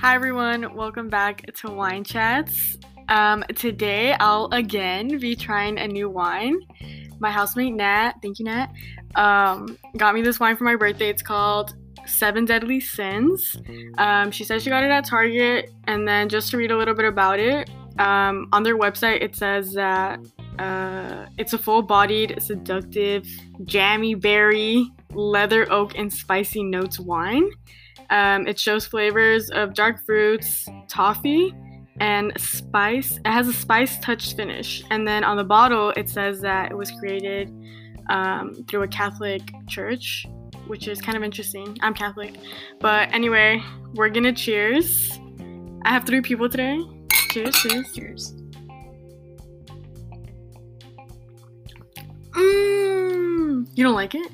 Hi everyone, welcome back to Wine Chats. Um, today I'll again be trying a new wine. My housemate Nat, thank you Nat, um, got me this wine for my birthday. It's called Seven Deadly Sins. Um, she said she got it at Target, and then just to read a little bit about it, um, on their website it says that uh, it's a full-bodied, seductive, jammy berry, leather oak, and spicy notes wine. Um, it shows flavors of dark fruits, toffee, and spice. It has a spice touch finish. And then on the bottle, it says that it was created um, through a Catholic church, which is kind of interesting. I'm Catholic. But anyway, we're gonna cheers. I have three people today. Cheers, cheers. Cheers. Mmm. You don't like it?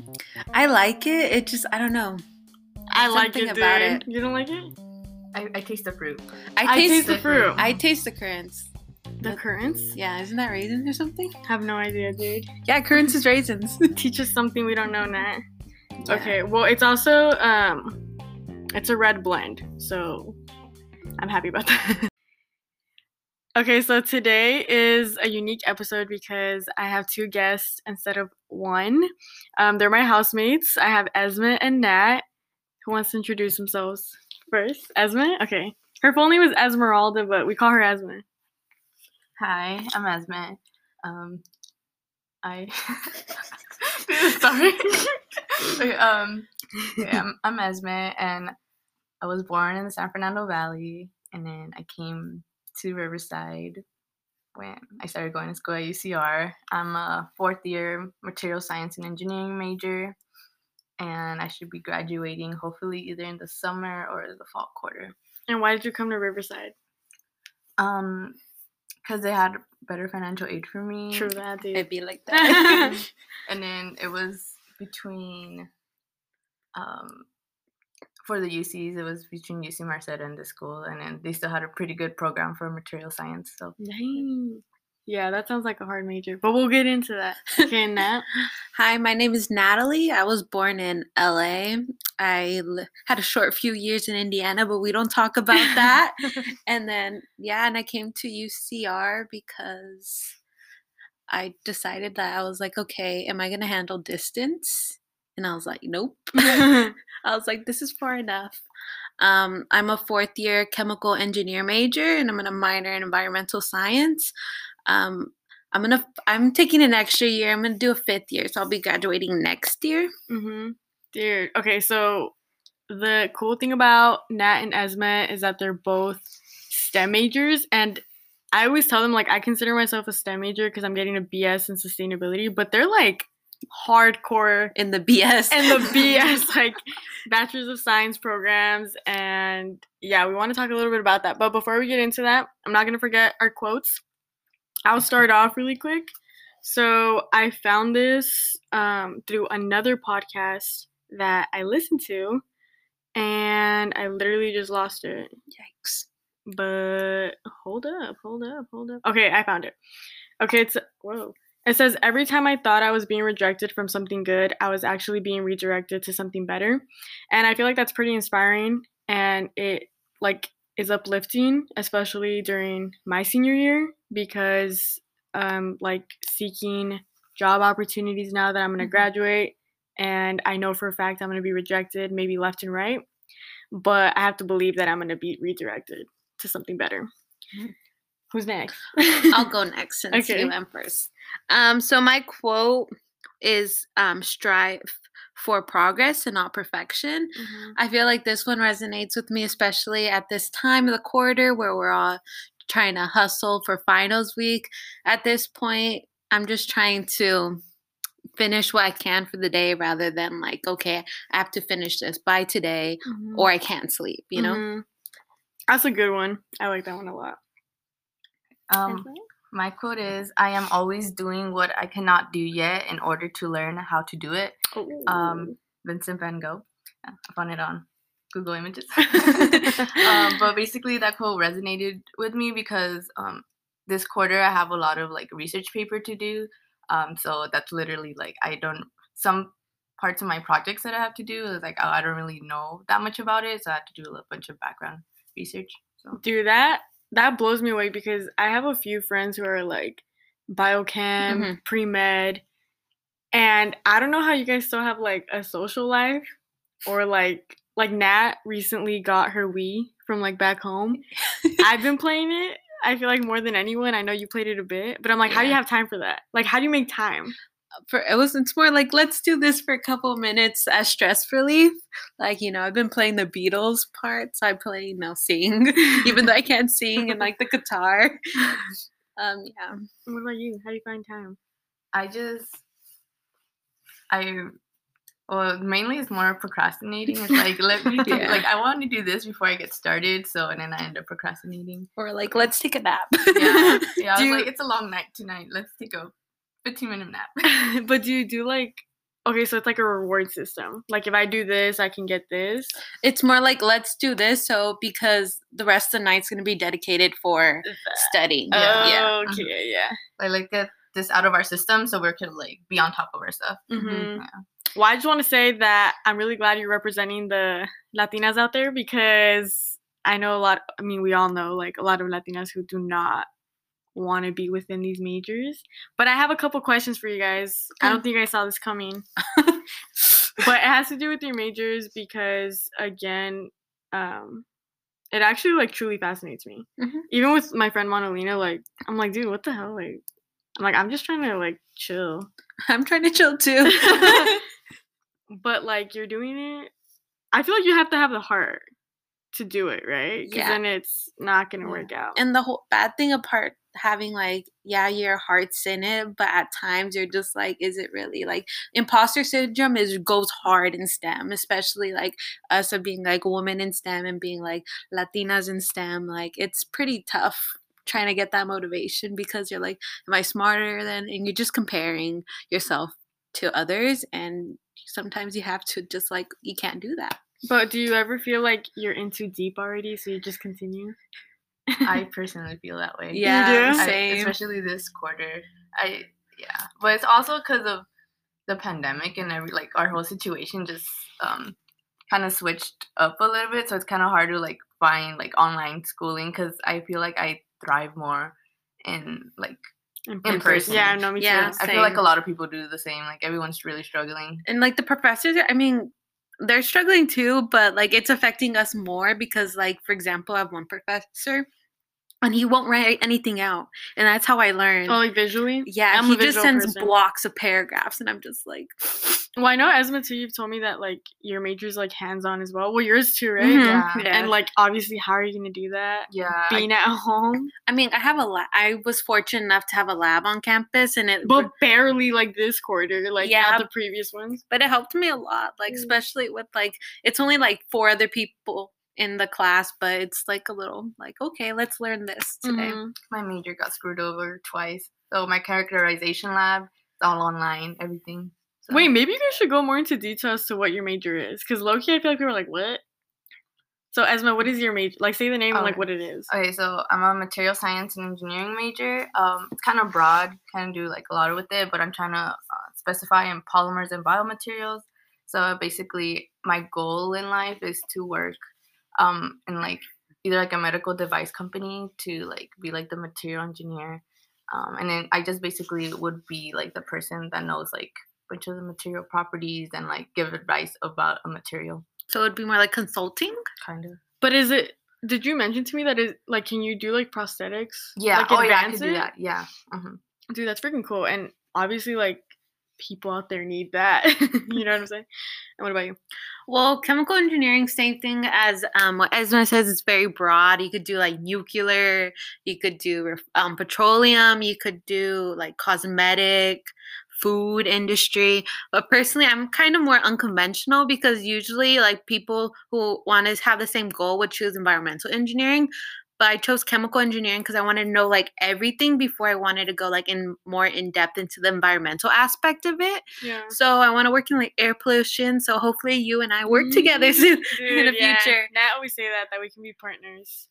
I like it. It just I don't know. I like Something it, about dude. it. You don't like it? I, I taste the fruit. I I taste, taste the the fruit. I taste the currants. The currants? Yeah, isn't that raisins or something? Have no idea, dude. Yeah, currants is raisins. Teach us something we don't know, Nat. Yeah. Okay, well, it's also um, it's a red blend, so I'm happy about that. okay, so today is a unique episode because I have two guests instead of one. Um, they're my housemates. I have Esme and Nat. Who wants to introduce themselves first? Esme. Okay. Her full name is Esmeralda, but we call her Esme. Hi, I'm Esme. Um, I sorry. Okay, um, okay, I'm, I'm Esme, and I was born in the San Fernando Valley, and then I came to Riverside when I started going to school at UCR. I'm a fourth year material science and engineering major, and I should be graduating hopefully either in the summer or the fall quarter. And why did you come to Riverside? Um, because they had better financial aid for me. True that, dude. It'd be like that. and then it was between um for the UCs it was between UC Merced and the school and then they still had a pretty good program for material science so Dang. Yeah, that sounds like a hard major, but we'll get into that. Okay, Nat. Hi, my name is Natalie. I was born in LA. I l- had a short few years in Indiana, but we don't talk about that. and then, yeah, and I came to UCR because I decided that I was like, okay, am I going to handle distance? And I was like, nope. I was like, this is far enough. Um, I'm a fourth year chemical engineer major and I'm going to minor in environmental science. Um, I'm gonna I'm taking an extra year. I'm gonna do a fifth year, so I'll be graduating next year. mm-hmm. Dude, okay, so the cool thing about Nat and Esme is that they're both STEM majors, and I always tell them like I consider myself a STEM major because I'm getting a BS in sustainability, but they're like hardcore In the BS. and the BS like bachelor's of science programs and yeah we want to talk a little bit about that but before we get into that i'm not going to forget our quotes i'll start off really quick so i found this um, through another podcast that i listened to and i literally just lost it Yikes. but hold up, hold up, hold up. Okay, I found it. Okay, it's whoa. It says every time I thought I was being rejected from something good, I was actually being redirected to something better. And I feel like that's pretty inspiring and it like is uplifting, especially during my senior year because um like seeking job opportunities now that I'm going to Mhm. graduate and I know for a fact I'm going to be rejected maybe left and right, but I have to believe that I'm going to be redirected to something better. Who's next? I'll go next since Okay. you went first. Um, so my quote is um, strive for progress and not perfection. Mhm. I feel like this one resonates with me, especially at this time of the quarter where we're all trying to hustle for finals week. At this point, I'm just trying to finish what I can for the day rather than like, okay, I have to finish this by today Mhm. or I can't sleep, you know? Mhm. That's a good one. I like that one a lot. Um my quote is I am always doing what I cannot do yet in order to learn how to do it um Vincent Van Gogh Yeah, I found it on Google Images um, but basically that quote resonated with me because um, this quarter I have a lot of like research paper to do. Um, so that's literally like I don't some parts of my projects that I have to do. is like oh, I don't really know that much about it, so I have to do a bunch of background research. So Do that that blows me away because I have a few friends who are like biochem, Mhm. pre med, and I don't know how you guys still have like a social life or like like Nat recently got her Wii from like back home. I've been playing it. I feel like more than anyone. I know you played it a bit, but I'm like, how do you have time for that? Like, how do you make time? For it was it's more like let's do this for a couple minutes as stress relief. Like you know, I've been playing the Beatles part, so I play you know sing, even though I can't sing, and like the guitar. Um, yeah. What about you? How do you find time? I just I well mainly it's more procrastinating. It's like let me do Yeah. like I want to do this before I get started, so and then I end up procrastinating. Or like let's take a nap. Yeah, yeah. I was you- like, it's a long night tonight. Let's take a 15 minute nap. but do you do like okay, so it's like a reward system. Like if I do this, I can get this. it's more like let's do this so because the rest of the night's gonna be dedicated for studying. Yeah. yeah. Okay, yeah. I like get this out of our system so we can like be on top of our stuff. Mhm. Mm-hmm. Yeah. Well, I just want to say that I'm really glad you're representing the Latinas out there because I know a lot. I mean, we all know like a lot of Latinas who do not want to be within these majors. But I have a couple questions for you guys. I don't think I saw this coming, but it has to do with your majors because again, um, it actually like truly fascinates me. Mhm. Even with my friend Monolina, like I'm like, dude, what the hell? Like, I'm like, I'm just trying to like chill. I'm trying to chill too. but like you're doing it i feel like you have to have the heart to do it right because Yeah. then it's not gonna Yeah. work out and the whole bad thing apart having like yeah your heart's in it but at times you're just like is it really like imposter syndrome is goes hard in stem especially like us of being like women in stem and being like latinas in stem like it's pretty tough trying to get that motivation because you're like am i smarter than and you're just comparing yourself to others and sometimes you have to just like you can't do that. But do you ever feel like you're in too deep already so you just continue I personally feel that way. yeah do? I- same especially this quarter. I yeah, but it's also because of the pandemic and every like our whole situation just um kind of switched up a little bit. So it's kind of hard to like find like online schooling because I feel like I thrive more in like In person. yeah no me too Yeah, I feel like a lot of people do the same. Like everyone's really struggling. and like the professors i mean they're struggling too but like it's affecting us more because like for example i have one professor and he won't write anything out and that's how i learned oh like visually yeah I'm a he just sends person. blocks of paragraphs and i'm just like well i know esma too you've told me that like your major's like hands-on as well well yours too right Mhm, Yeah. yeah. and like obviously how are you gonna do that Yeah, I- being at home i mean i have a lab i was fortunate enough to have a lab on campus and it but barely like this quarter like Yeah. not the previous ones but it helped me a lot like Mm. especially with like it's only like four other people in the class but it's like a little like okay let's learn this today Mhm. my major got screwed over twice. So my characterization lab, it's all online, everything. So. Wait, maybe you guys should go more into detail as to what your major is. Because low key, I feel like people are like, what? So, Esma, what is your major? Like, say the name and like what it is. Okay, so I'm a material science and engineering major. Um, it's kind of broad, kind of do like a lot with it, but I'm trying to uh, specify in polymers and biomaterials. So basically, my goal in life is to work um, in like either like a medical device company to like be like the material engineer, um, and then I just basically would be like the person that knows like a bunch of the material properties and like give advice about a material, so it'd be more like consulting kind of. But is it? Did you mention to me that is like, can you do like prosthetics? Yeah. Like, oh yeah, I could do that. Yeah. hmm Dude, that's freaking cool. And obviously, like, people out there need that. you know what I'm saying? And what about you? Well, chemical engineering, same thing as um, what Esma says. It's very broad. You could do like nuclear. You could do um, petroleum. You could do like cosmetic, food industry. But personally, I'm kind of more unconventional because usually, like people who want to have the same goal would choose environmental engineering. But I chose chemical engineering because I wanted to know like everything before I wanted to go like in more in depth into the environmental aspect of it. Yeah. So I want to work in like air pollution. So hopefully you and I work together soon mm-hmm. in the yeah. future. Now we say that that we can be partners.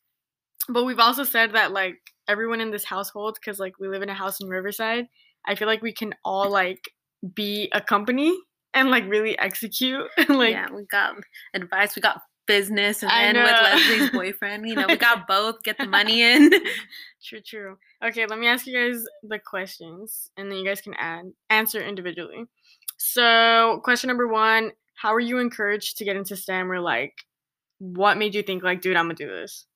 But we've also said that like everyone in this household, because like we live in a house in Riverside, I feel like we can all like be a company and like really execute. like yeah, we got advice. We got business, and I then with. Leslie's boyfriend, you know, we got both. Get the money in. True, true. Okay, let me ask you guys the questions, and then you guys can add answer individually. So, question number one: How were you encouraged to get into STEM, or like, what made you think like, dude, I'm gonna do this?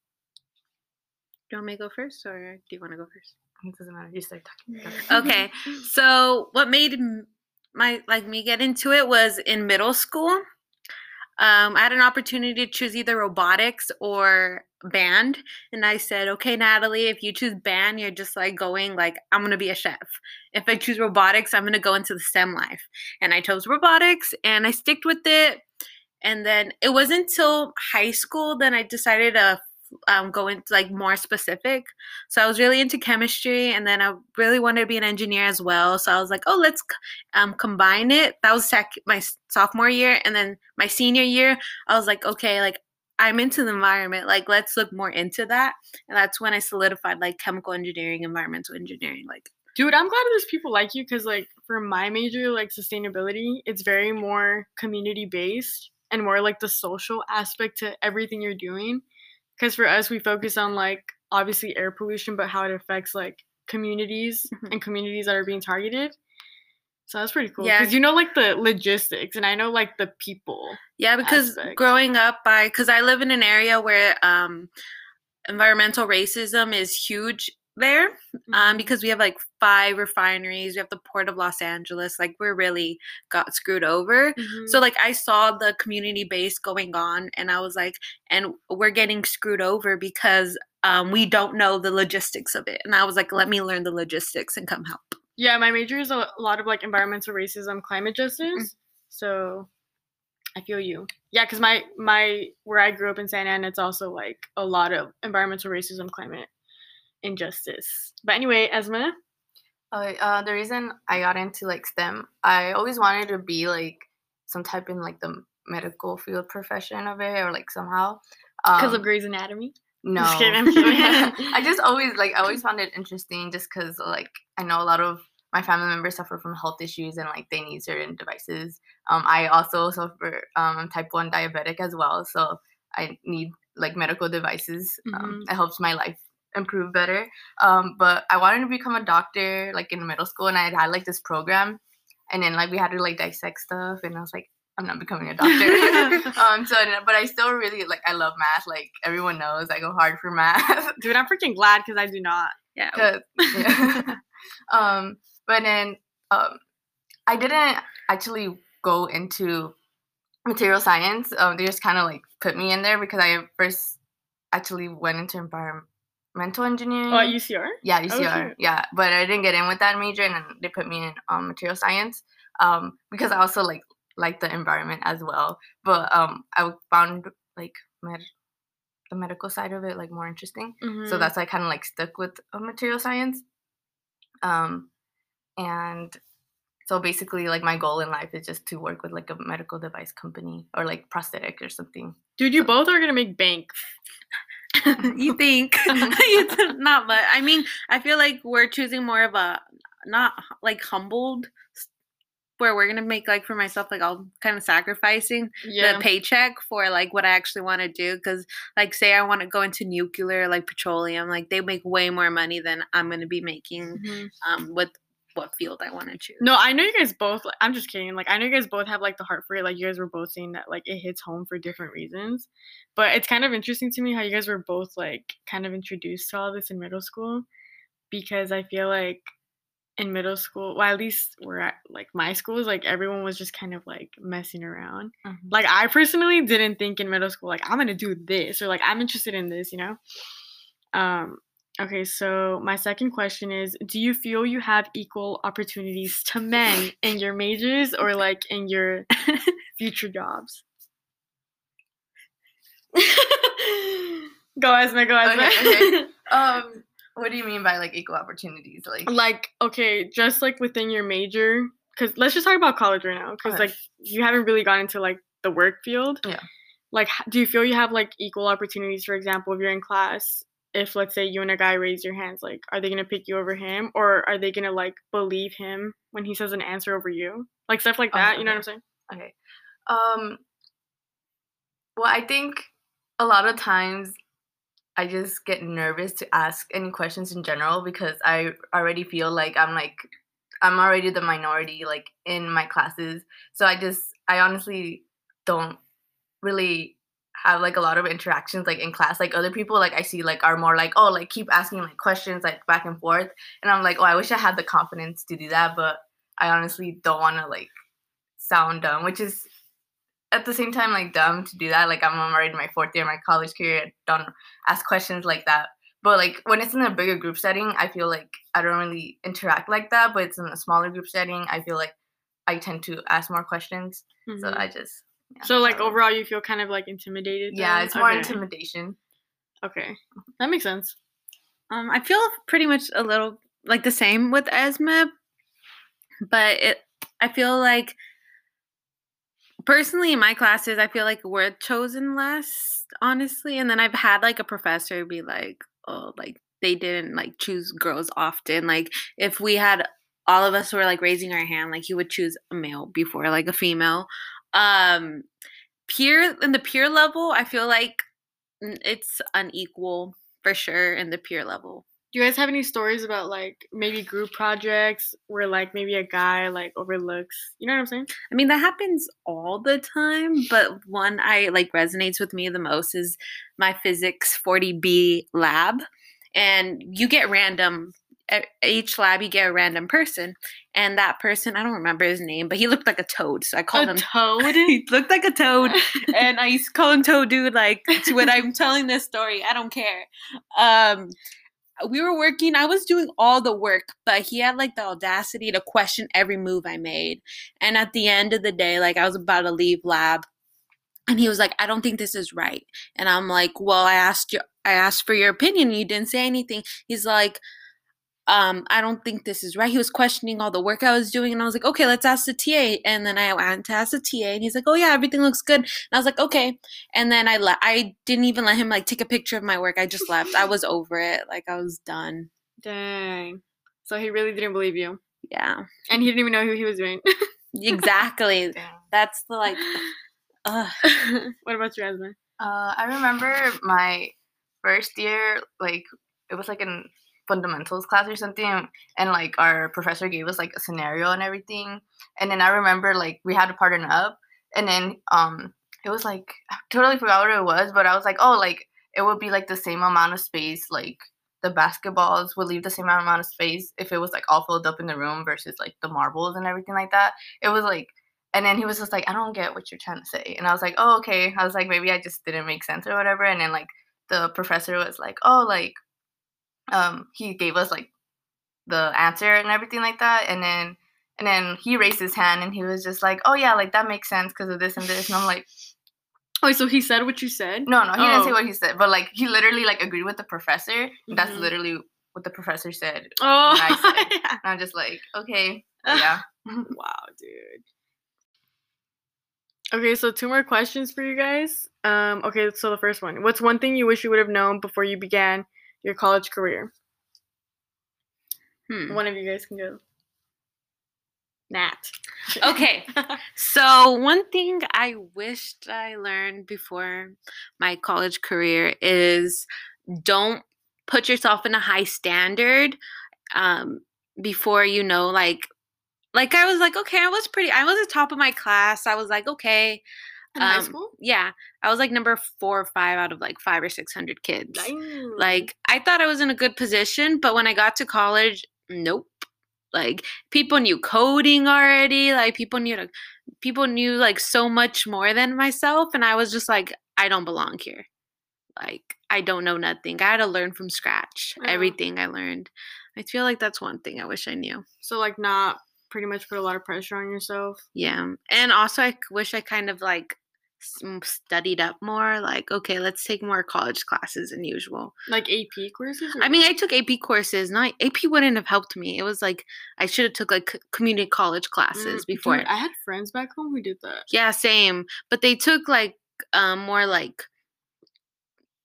do you want me to go first, or do you want to go first? It doesn't matter. You start talking. Okay. So what made my like me get into it was in middle school. Um, I had an opportunity to choose either robotics or band, and I said, "Okay, Natalie, if you choose band, you're just like going like I'm gonna be a chef. If I choose robotics, I'm gonna go into the STEM life." And I chose robotics, and I sticked with it. And then it wasn't until high school then I decided to um, go into like more specific. So I was really into chemistry, and then I really wanted to be an engineer as well. So I was like, oh, let's um, combine it. That was sec- my sophomore year, and then my senior year, I was like, okay, like I'm into the environment. Like let's look more into that, and that's when I solidified like chemical engineering, environmental engineering. Like Dude, I'm glad there's people like you because, like, for my major, like sustainability, it's very more community based and more like the social aspect to everything you're doing. Because for us, we focus on like obviously air pollution, but how it affects like communities Mhm. and communities that are being targeted. So that's pretty cool. Yeah. Because you know, like the logistics, and I know like the people. Yeah, because aspect. growing up, I because I live in an area where um, environmental racism is huge there. Um, because we have like five refineries, we have the port of Los Angeles. Like we're really got screwed over. Mhm. So like I saw the community base going on, and I was like, and we're getting screwed over because um, we don't know the logistics of it. And I was like, let me learn the logistics and come help. Yeah, my major is a lot of like environmental racism, climate justice. So I feel you. Yeah, because my my where I grew up in Santa Ana, it's also like a lot of environmental racism, climate injustice. But anyway, Esma, Oh, uh, the reason I got into like STEM, I always wanted to be like some type in like the medical field profession of it, or like somehow. because Um, of Grey's Anatomy. No, Just kidding. I just always like I always found it interesting, just because like I know a lot of my family members suffer from health issues and like they need certain devices. Um, I also suffer um I'm type one diabetic as well, so I need like medical devices. Um, it helps my life improve better. Um, but I wanted to become a doctor like in middle school, and I had had like this program, and then like we had to like dissect stuff, and I was like. I'm not becoming a doctor. um, so, but I still really like. I love math. Like everyone knows, I go hard for math. Dude, I'm freaking glad because I do not. Yeah. yeah. um, but then um, I didn't actually go into material science. Um, they just kind of like put me in there because I first actually went into environmental engineering. Oh, at UCR? yeah, Oh, UCR. shoot. yeah, but I didn't get in with that major, and then they put me in um, material science um, because I also like like the environment as well. But um, I found like med- the medical side of it like more interesting so Mhm. that's why I kind of like stuck with uh, material science. Um, and so basically, like my goal in life is just to work with like a medical device company or like prosthetic or something. Dude, you both are gonna make bank. you think not but i mean i feel like we're choosing more of a not like humbled where we're gonna make like for myself like i'll kind of sacrificing Yeah. the paycheck for like what i actually want to do because like say i want to go into nuclear like petroleum like they make way more money than i'm gonna be making Mhm. um with what field i want to choose No, I know you guys both. Like, I'm just kidding. Like, I know you guys both have like the heart for it. Like, you guys were both saying that like it hits home for different reasons. But it's kind of interesting to me how you guys were both like kind of introduced to all this in middle school, because I feel like in middle school, well, at least we're at like my schools, like everyone was just kind of like messing around. Like, I personally didn't think in middle school like I'm gonna do this or like I'm interested in this, you know. Um. Okay, so my second question is Do you feel you have equal opportunities to men in your majors or like in your future jobs? go, Esme, go, Esme. Okay, okay. Um, what do you mean by like equal opportunities? Like, like, okay, just like within your major, because let's just talk about college right now, because Okay. like you haven't really gone into like the work field. Yeah. Like, do you feel you have like equal opportunities? For example, if you're in class, if let's say you and a guy raise your hands, like are they gonna pick you over him or are they gonna like believe him when he says an answer over you? Like stuff like that, you know what I'm saying? Okay. Um well, I think a lot of times I just get nervous to ask any questions in general because I already feel like I'm like I'm already the minority like in my classes. So I just I honestly don't really have like a lot of interactions like in class like other people like I see like are more like oh like keep asking like questions like back and forth and I'm like oh I wish I had the confidence to do that but I honestly don't want to like sound dumb which is at the same time like dumb to do that like I'm already in my fourth year of my college career I don't ask questions like that but like when it's in a bigger group setting I feel like I don't really interact like that but it's in a smaller group setting I feel like I tend to ask more questions so Mhm. I just yeah, So like don't- overall you feel kind of like intimidated? yeah it's more Okay. intimidation Okay. That makes sense. Um, I feel pretty much a little like the same with Esma, but it I feel like personally in my classes I feel like we're chosen less, honestly. And then I've had like a professor be like, oh, like they didn't like choose girls often. Like if we had all of us were like raising our hand, like he would choose a male before like a female. Um peer in the peer level, I feel like mm, it's unequal for sure in the peer level. Do you guys have any stories about like maybe group projects where like maybe a guy like overlooks you know what I'm saying? I mean, that happens all the time, but one I like resonates with me the most is my physics 40B lab. And you get random, e- each lab, you get a random person. And that person, I don't remember his name, but he looked like a toad. So I called a him. toad? he looked like a toad. and I used to call him Toad Dude, like to when I'm telling this story. I don't care. Um, we were working. I was doing all the work, but he had like the audacity to question every move I made. And at the end of the day, like I was about to leave lab, and he was like, "I don't think this is right." And I'm like, "Well, I asked you. I asked for your opinion. You didn't say anything." He's like. Um, I don't think this is right. He was questioning all the work I was doing, and I was like, okay, let's ask the TA. And then I went to ask the TA, and he's like, oh yeah, everything looks good. And I was like, okay. And then I le- I didn't even let him like take a picture of my work. I just left. I was over it. Like I was done. Dang. So he really didn't believe you. Yeah, And he didn't even know who he was doing. exactly. Damn. That's the like. Ugh. what about your husband? Uh, I remember my first year, like it was like in fundamentals class or something, and like our professor gave us like a scenario and everything. And then I remember like we had to partner up, and then um it was like I totally forgot what it was, but I was like, oh, like it would be like the same amount of space, like the basketballs would leave the same amount of space if it was like all filled up in the room versus like the marbles and everything like that. It was like and then he was just like, I don't get what you're trying to say. And I was like, oh, okay. I was like, maybe I just didn't make sense or whatever. And then like the professor was like, oh, like, um, he gave us like the answer and everything like that. And then, and then he raised his hand and he was just like, oh yeah, like that makes sense because of this and this. And I'm like, Oh, so he said what you said? no, no, he didn't say Oh. what he said, but like he literally like agreed with the professor. And That's literally what the professor said. Oh, I said. yeah. And I'm just like, okay, yeah. wow, dude. Okay, so two more questions for you guys. Um, okay, so the first one. What's one thing you wish you would have known before you began your college career? Hmm. One of you guys can go. Nat. Okay. So, one thing I wished I learned before my college career is don't put yourself in a high standard um, before you know, like, like I was like, okay, I was pretty, I was the top of my class. I was like, okay. In high um, school? Yeah. I was like number four or five out of like five or 600 kids. Damn. Like, I thought I was in a good position, but when I got to college, nope. Like, people knew coding already. Like, people knew, to, people knew like so much more than myself. And I was just like, I don't belong here. Like, I don't know nothing. I had to learn from scratch Yeah. everything I learned. I feel like that's one thing I wish I knew. so like not pretty much put a lot of pressure on yourself. Yeah. And also, I wish I kind of like studied up more. Like, okay, let's take more college classes than usual. Like AP courses? or I mean. I took AP courses. Not AP wouldn't have helped me. It was like I should have took like community college classes Mm, before. dude, I had friends back home who did that. yeah, same. But they took like um more like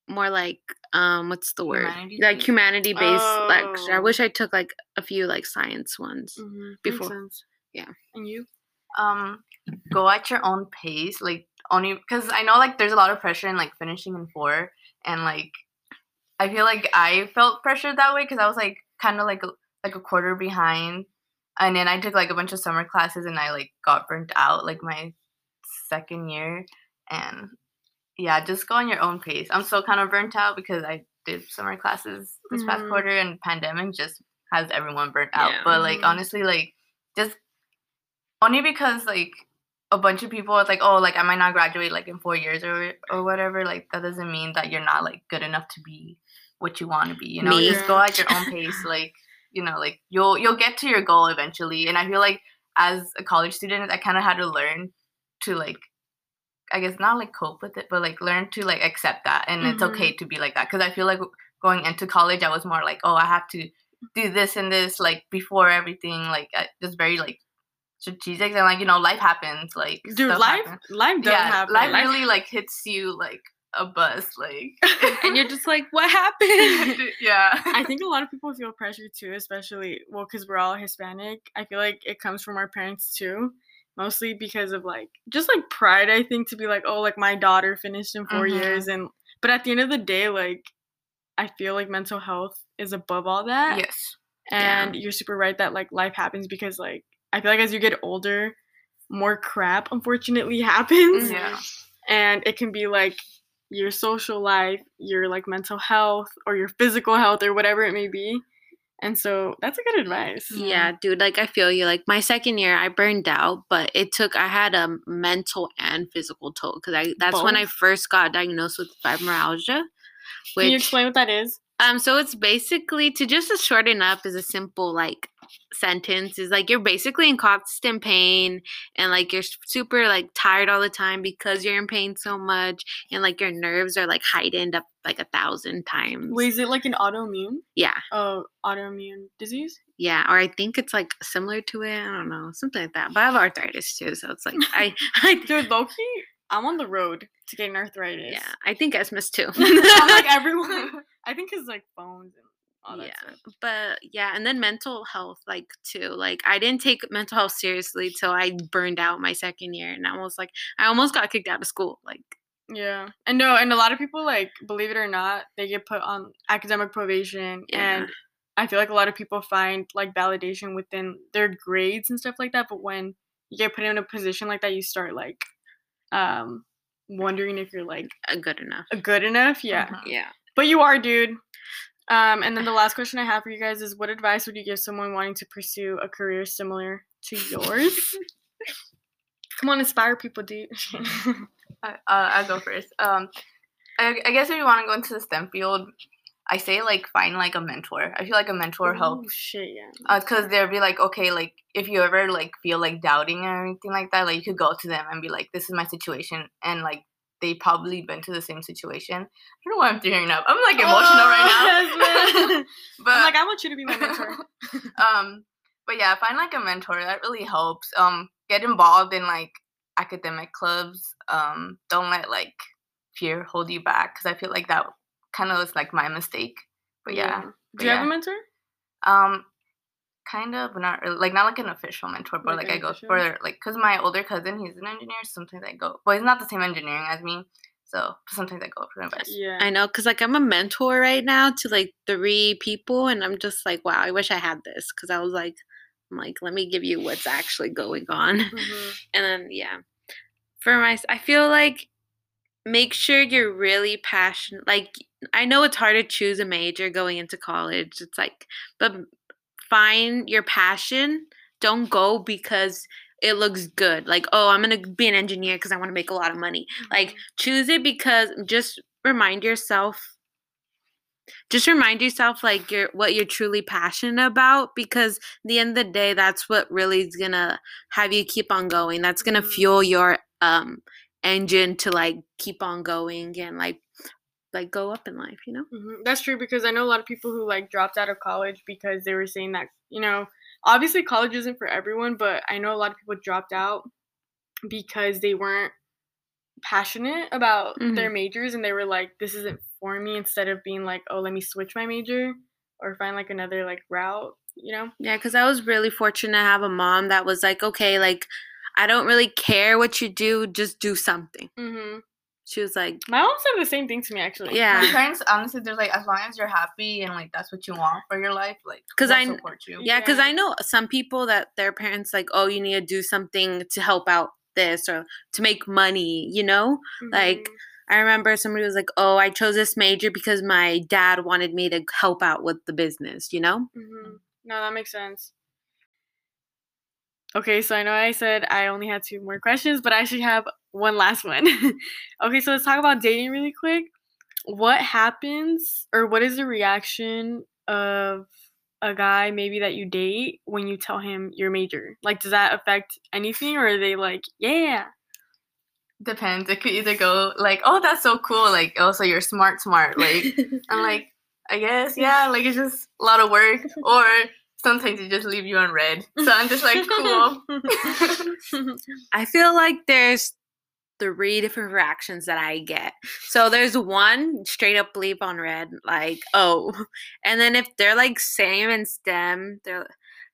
more like um what's the word Humanities like humanity based lecture. I Oh. wish I took like a few like science ones. Mhm, makes Before- yeah. And you? um go at your own pace like only because i know like there's a lot of pressure in like finishing in four and like i feel like i felt pressured that way because i was like kind of like like a quarter behind and then i took like a bunch of summer classes and i like got burnt out like my second year and yeah just go on your own pace i'm still kind of burnt out because i did summer classes this past Mhm. quarter and pandemic just has everyone burnt out Yeah. but like Mhm. honestly like just only because like a bunch of people it's like oh like i might not graduate like in four years or or whatever like that doesn't mean that you're not like good enough to be what you want to be you know Me. just go at your own pace like you know like you'll you'll get to your goal eventually and i feel like as a college student i kind of had to learn to like i guess not like cope with it but like learn to like accept that and it's Mhm. okay to be like that because i feel like going into college i was more like oh i have to do this and this like before everything like I- just very like strategic and like you know life happens like Dude, stuff life happens. life does yeah happen. life Life- really like hits you like a bus like And you're just like, what happened? yeah I think a lot of people feel pressure too, especially well, because we're all Hispanic. I feel like it comes from our parents too, mostly because of like just like pride. I think to be like, oh, like my daughter finished in 4 Mhm. years, and but at the end of the day, like I feel like mental health is above all that. yes Yeah. And you're super right that like life happens because like I feel like as you get older, more crap unfortunately happens, yeah and it can be like your social life, your like mental health, or your physical health, or whatever it may be. And so that's a good advice. Yeah, dude, like I feel you. Like my second year, I burned out, but it took I had a mental and physical toll because I that's when I first got diagnosed with fibromyalgia. Which Can you explain what that is? Um so it's basically to just to shorten up is a simple like sentence is like you're basically in constant pain and like you're super like tired all the time because you're in pain so much and like your nerves are like heightened up like a thousand times. Wait, is it like an autoimmune? Yeah. Oh, autoimmune disease? Yeah, or I think it's like similar to it. I don't know, something like that. But I have arthritis too, so it's like I, I Dude, low key, I'm on the road to getting arthritis. yeah, I think Esmus too. I'm like everyone. I think it's like bones and all that yeah, stuff. but yeah, and then mental health, like too. Like I didn't take mental health seriously till I burned out my second year, and I was like, I almost got kicked out of school. Like Yeah. And no, and a lot of people like believe it or not, they get put on academic probation Yeah. and I feel like a lot of people find like validation within their grades and stuff like that, but when you get put in a position like that, you start like um wondering if you're like good enough. good enough. Yeah. Mhm. Yeah. But you are, dude. Um, and then the last question I have for you guys is what advice would you give someone wanting to pursue a career similar to yours? Come on, inspire people, dude. I, uh, I'll go first. Um, I, I guess if you want to go into the STEM field, I say like find like a mentor. I feel like a mentor Oh helps shit, yeah. because they'll be like, okay, like if you ever like feel like doubting or anything like that, like you could go to them and be like, this is my situation, and like they probably been to the same situation. I don't know why I'm tearing up. I'm like emotional right Oh, now. yes, but I'm like, I want you to be my mentor. um, but yeah, find like a mentor that really helps. Um, get involved in like academic clubs. Um, don't let like fear hold you back because I feel like that kind of was like my mistake. But yeah, Do but you have a mentor? um, kind of, but not really, like not like an official mentor, but Like like, I go unofficial? for like because my older cousin he's an engineer. Sometimes I go, but he's not the same engineering as me, so sometimes I go for advice. Yeah. I know, cause like I'm a mentor right now to like three people, and I'm just like, wow, I wish I had this, cause I was like, I'm like, let me give you what's actually going on. Mhm. And then yeah, for my, I feel like make sure you're really passionate. Like I know it's hard to choose a major going into college. It's like, but find your passion. Don't go because it looks good. Like oh, I'm gonna be an engineer because I want to make a lot of money. Like choose it because just remind yourself. Just remind yourself like you're what you're truly passionate about because at the end of the day that's what really is gonna have you keep on going. That's gonna Mhm. fuel your um engine to like keep on going and like like go up in life, you know? Mhm. That's true because I know a lot of people who like dropped out of college because they were saying that, you know, obviously college isn't for everyone, but I know a lot of people dropped out because they weren't passionate about their majors and they were like, this isn't for me instead of being like, oh, let me switch my major or find like another like route, you know? Yeah, because I was really fortunate to have a mom that was like, okay, like, I don't really care what you do, just do something. Mm-hmm. She was like, My mom said the same thing to me actually. Yeah. My parents, honestly, they're like, as long as you're happy and like that's what you want for your life, like, 'Cause they'll I kn- support you. yeah, because Yeah. I know some people that their parents like, oh, you need to do something to help out this or to make money, you know? like, Mhm. I remember somebody was like, oh, I chose this major because my dad wanted me to help out with the business, you know? Mhm. No, that makes sense. Okay, so I know I said I only had two more questions, but I actually have one last one. okay, so let's talk about dating really quick. What happens or what is the reaction of a guy maybe that you date when you tell him your major? Like does that affect anything or are they like, "Yeah." Depends. It could either go like, oh, that's so cool. Like, oh, so you're smart, smart. Like, I'm like, I guess, yeah. Like, it's just a lot of work. Or sometimes they just leave you on read. So I'm just like, cool. I feel like there's three different reactions that I get. So there's one straight up bleep on read, like, oh. And then if they're like same in STEM, they're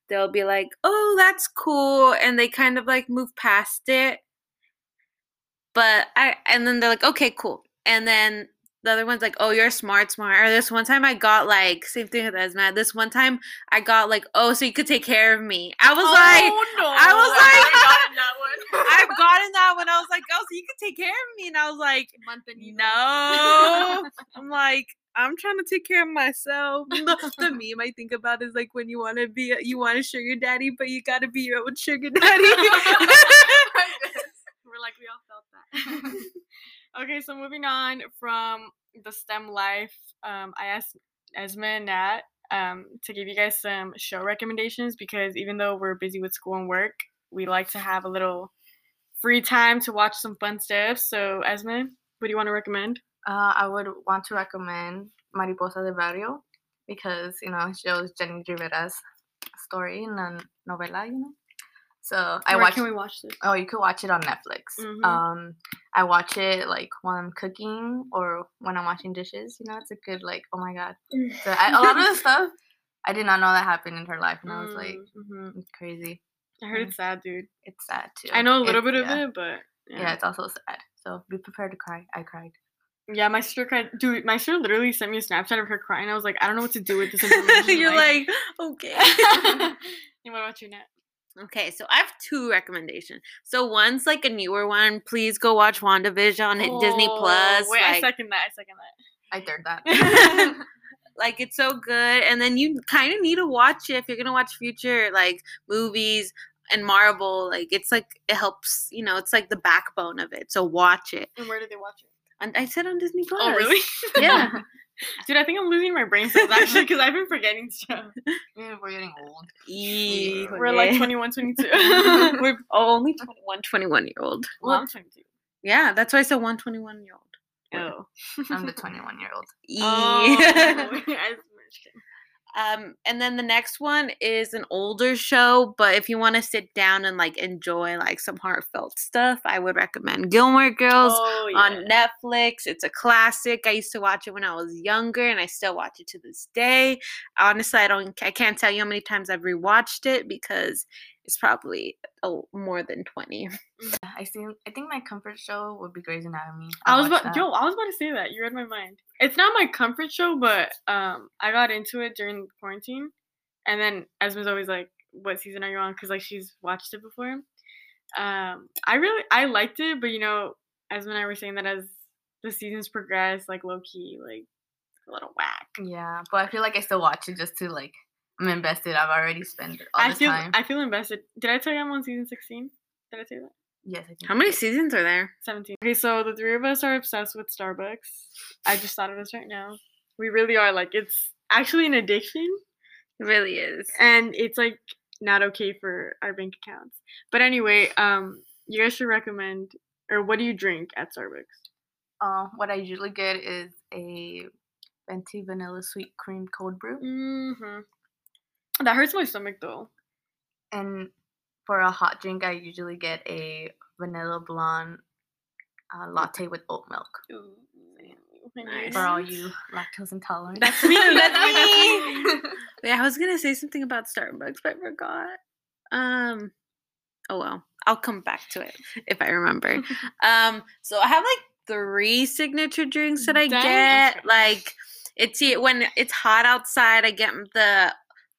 they'll be like, oh, that's cool. And they kind of like move past it. But I and then they're like, okay, cool. And then the other one's like, oh, you're smart, smart. Or this one time I got like, same thing with Esma. This one time I got like, oh, so you could take care of me. I was like, no. I was like- I got in that one. I've gotten that when I was like, oh, so you could take care of me. And I was like, no. I'm like, I'm trying to take care of myself. The, the meme I think about is like when you want to be, a, you want a sugar daddy, but you got to be your own sugar daddy. We're like, we all felt that. Okay, so moving on from the STEM life, um, I asked Esme and Nat um, to give you guys some show recommendations because even though we're busy with school and work, we like to have a little free time to watch some fun stuff. So, Esme, what do you want to recommend? Uh, I would want to recommend Mariposa de Barrio because, you know, it shows Jenni Rivera's story in a novela, you know. So I Where watch. can we watch this? Oh, you could watch it on Netflix. Mhm. Um, I watch it like while I'm cooking or when I'm washing dishes. You know, it's a good like, oh my god. So I, a lot of the stuff I did not know that happened in her life, and I was like, Mhm. it's crazy. I heard it's sad, dude. It's sad too. I know a little It's- bit of yeah. it, but Yeah. it's also sad. So be prepared to cry. I cried. Yeah, my sister cried. Dude, my sister literally sent me a Snapchat of her crying. I was like, I don't know what to do with this information. You're like, okay. what about you, Nat? Okay, so I have two recommendations. So one's like a newer one. Please go watch WandaVision on Disney Oh, Plus. Wait, I like, second that. I second that. I third that. like it's so good. And then you kind of need to watch it if you're gonna watch future like movies and Marvel. Like it's like it helps. You know, it's like the backbone of it. So watch it. And where did they watch it? And I said on Disney oh, Plus. Oh, really? Yeah. Dude, I think I'm losing my brain cells actually because I've been forgetting stuff. Yeah, we're getting old. Yee, We're like okay. 21, 22. We're only 21, 21 year old. well, I'm 22. Yeah, that's why I said 121 year old. Oh. I'm the 21 year old. Oh. I was kidding. um, and then the next one is an older show, but if you want to sit down and like enjoy like some heartfelt stuff, I would recommend Gilmore Girls Oh, yeah. on Netflix. It's a classic. I used to watch it when I was younger, and I still watch it to this day. Honestly, I don't, I can't tell you how many times I've rewatched it because it's probably oh, more than twenty. I see. I think my comfort show would be Grey's Anatomy. I I'll was about, that. yo, I was about to say that. You read my mind. It's not my comfort show, but um, I got into it during quarantine, and then Esma's always like, "What season are you on?" Because like she's watched it before. Um, I really I liked it, but you know, Esma and I were saying that as the seasons progress, like low key, like a little whack. Yeah, but I feel like I still watch it just to like I'm invested. I've already spent all I this feel time. I feel invested. Did I tell you I'm on season sixteen? Did I say that? yes, I think. How many did. seasons are there? 17. Okay, so the three of us are obsessed with Starbucks. I just thought of this right now. We really are. Like, it's actually an addiction, It really is. and it's like not okay for our bank accounts. But anyway, um, you guys should recommend, or what do you drink at Starbucks? Uh, what I usually get is a venti vanilla sweet cream cold brew, Mm-hmm. That hurts my stomach though. and for a hot drink, I usually get a vanilla blonde uh, latte with oat milk. Nice. For all you lactose intolerant. That's me, that's me. Yeah, I was gonna say something about Starbucks, but I forgot. Um, oh well, I'll come back to it if I remember. um, so I have like three signature drinks that I Dang. get. Like it's when it's hot outside, I get the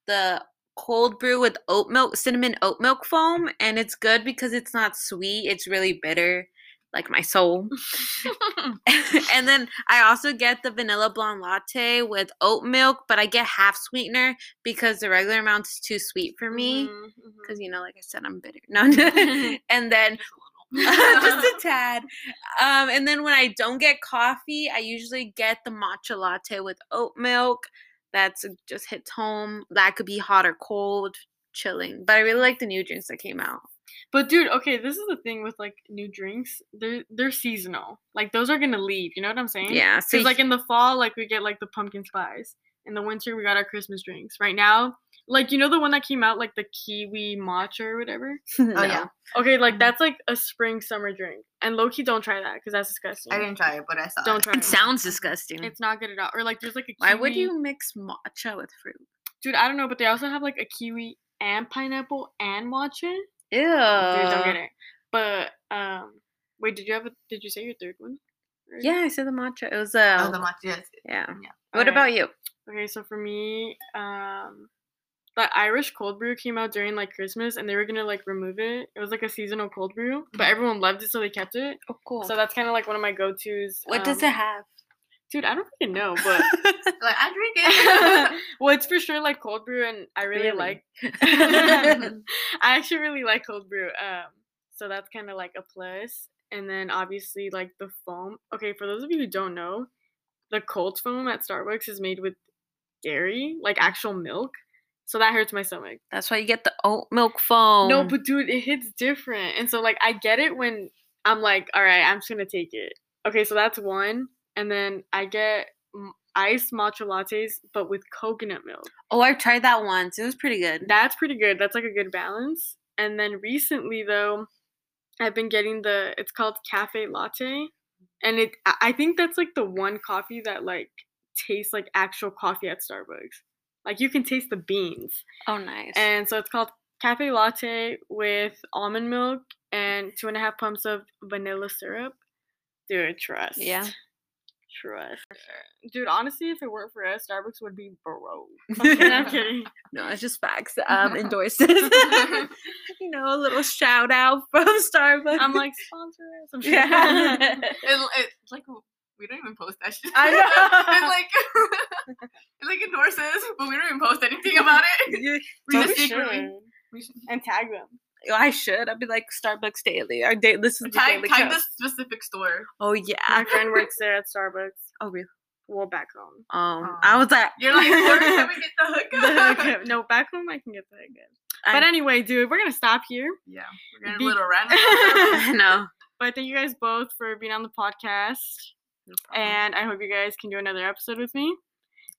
the cold brew with oat milk, cinnamon oat milk foam, and it's good because it's not sweet. It's really bitter, like my soul. and then I also get the vanilla blonde latte with oat milk, but I get half sweetener because the regular amount is too sweet for me. Mhm, mhm. Because you know, like I said, I'm bitter. No, and then just a tad. Um, and then when I don't get coffee, I usually get the matcha latte with oat milk. That's just hits home. That could be hot or cold, chilling. But I really like the new drinks that came out. But dude, okay, this is the thing with like new drinks. They're they're seasonal. Like those are gonna leave. You know what I'm saying? Yeah, so like in the fall, like we get like the pumpkin spice. In the winter, we got our Christmas drinks. Right now, like you know the one that came out, like the kiwi matcha or whatever. Oh yeah, Okay, like Mhm. that's like a spring summer drink. And low key, don't try that because that's disgusting. I didn't try it, but I saw Don't it. try It sounds disgusting. It's not good at all. Or like there's like a Kiwi. Why would you mix matcha with fruit? dude? I don't know, but they also have like a kiwi and pineapple and matcha. Ew. Dude, don't get it. But um, wait, did you have a? Did you say your third one? already? Yeah, I said the matcha. It was uh, Oh, the matcha. Yes. yeah. Yeah. What Okay. about you? Okay, so for me, um, the Irish cold brew came out during like Christmas, and they were gonna like remove it. It was like a seasonal cold brew, but Mhm. everyone loved it, so they kept it. Oh, cool. So that's kind of like one of my go tos. what does it have? Dude, I don't really know, but Like I drink it. well, it's for sure like cold brew, and I really, Really? like. I actually really like cold brew. Um, so that's kind of like a plus. And then obviously like the foam. Okay, for those of you who don't know, the cold foam at Starbucks is made with dairy, like actual milk. So that hurts my stomach. That's why you get the oat milk foam. No, but dude, it hits different. And so like I get it when I'm like, all right, I'm just gonna take it. Okay, so that's one. And then I get iced matcha lattes, but with coconut milk. oh, I tried that once. It was pretty good. That's pretty good. That's like a good balance. And then recently though, I've been getting the it's called cafe latte. And it I think that's like the one coffee that like tastes like actual coffee at Starbucks. Like you can taste the beans. oh, nice. And so it's called cafe latte with almond milk and two and a half pumps of vanilla syrup. Dude, trust. Yeah. Trust. Dude, honestly, if it weren't for us, Starbucks would be broke. I'm kidding. No, it's just facts. Um, endorses. you know, a little shout out from Starbucks. I'm like, sponsor us. I'm yeah. it, it's like we don't even post that shit. I know. it's like it like endorses, but we don't even post anything about it. You- We just secretly should. we should And tag them. I should. I'd be like Starbucks daily. Our day. This is the tag daily tag the specific store. Oh yeah, My friend works there at Starbucks. Oh really? Well, back home. Um, Aw. I was like, You're like, where can we get the The hookup? hookup. no, back home I can get the hookup. I- But anyway, dude, we're gonna stop here. yeah, we're getting Be- a little random. no. But thank you guys both for being on the podcast. No. And I hope you guys can do another episode with me.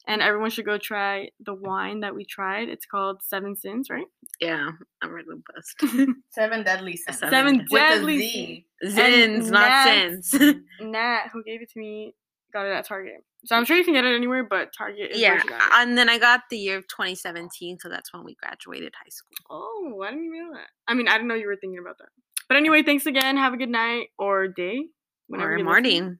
And everyone should go try the wine that we tried. It's called Seven Sins, right? yeah, I'm really bust. Seven deadly sins. Seven Seven deadly Z. Zins, not Nats. sins. Nat, who gave it to me, got it at Target. So I'm sure you can get it anywhere, but Target is yeah, where she got it. and then I got the year of 2017, so that's when we graduated high school. Oh, I didn't even know that. I mean, I didn't know you were thinking about that. But anyway, thanks again. Have a good night or day. Or you listen.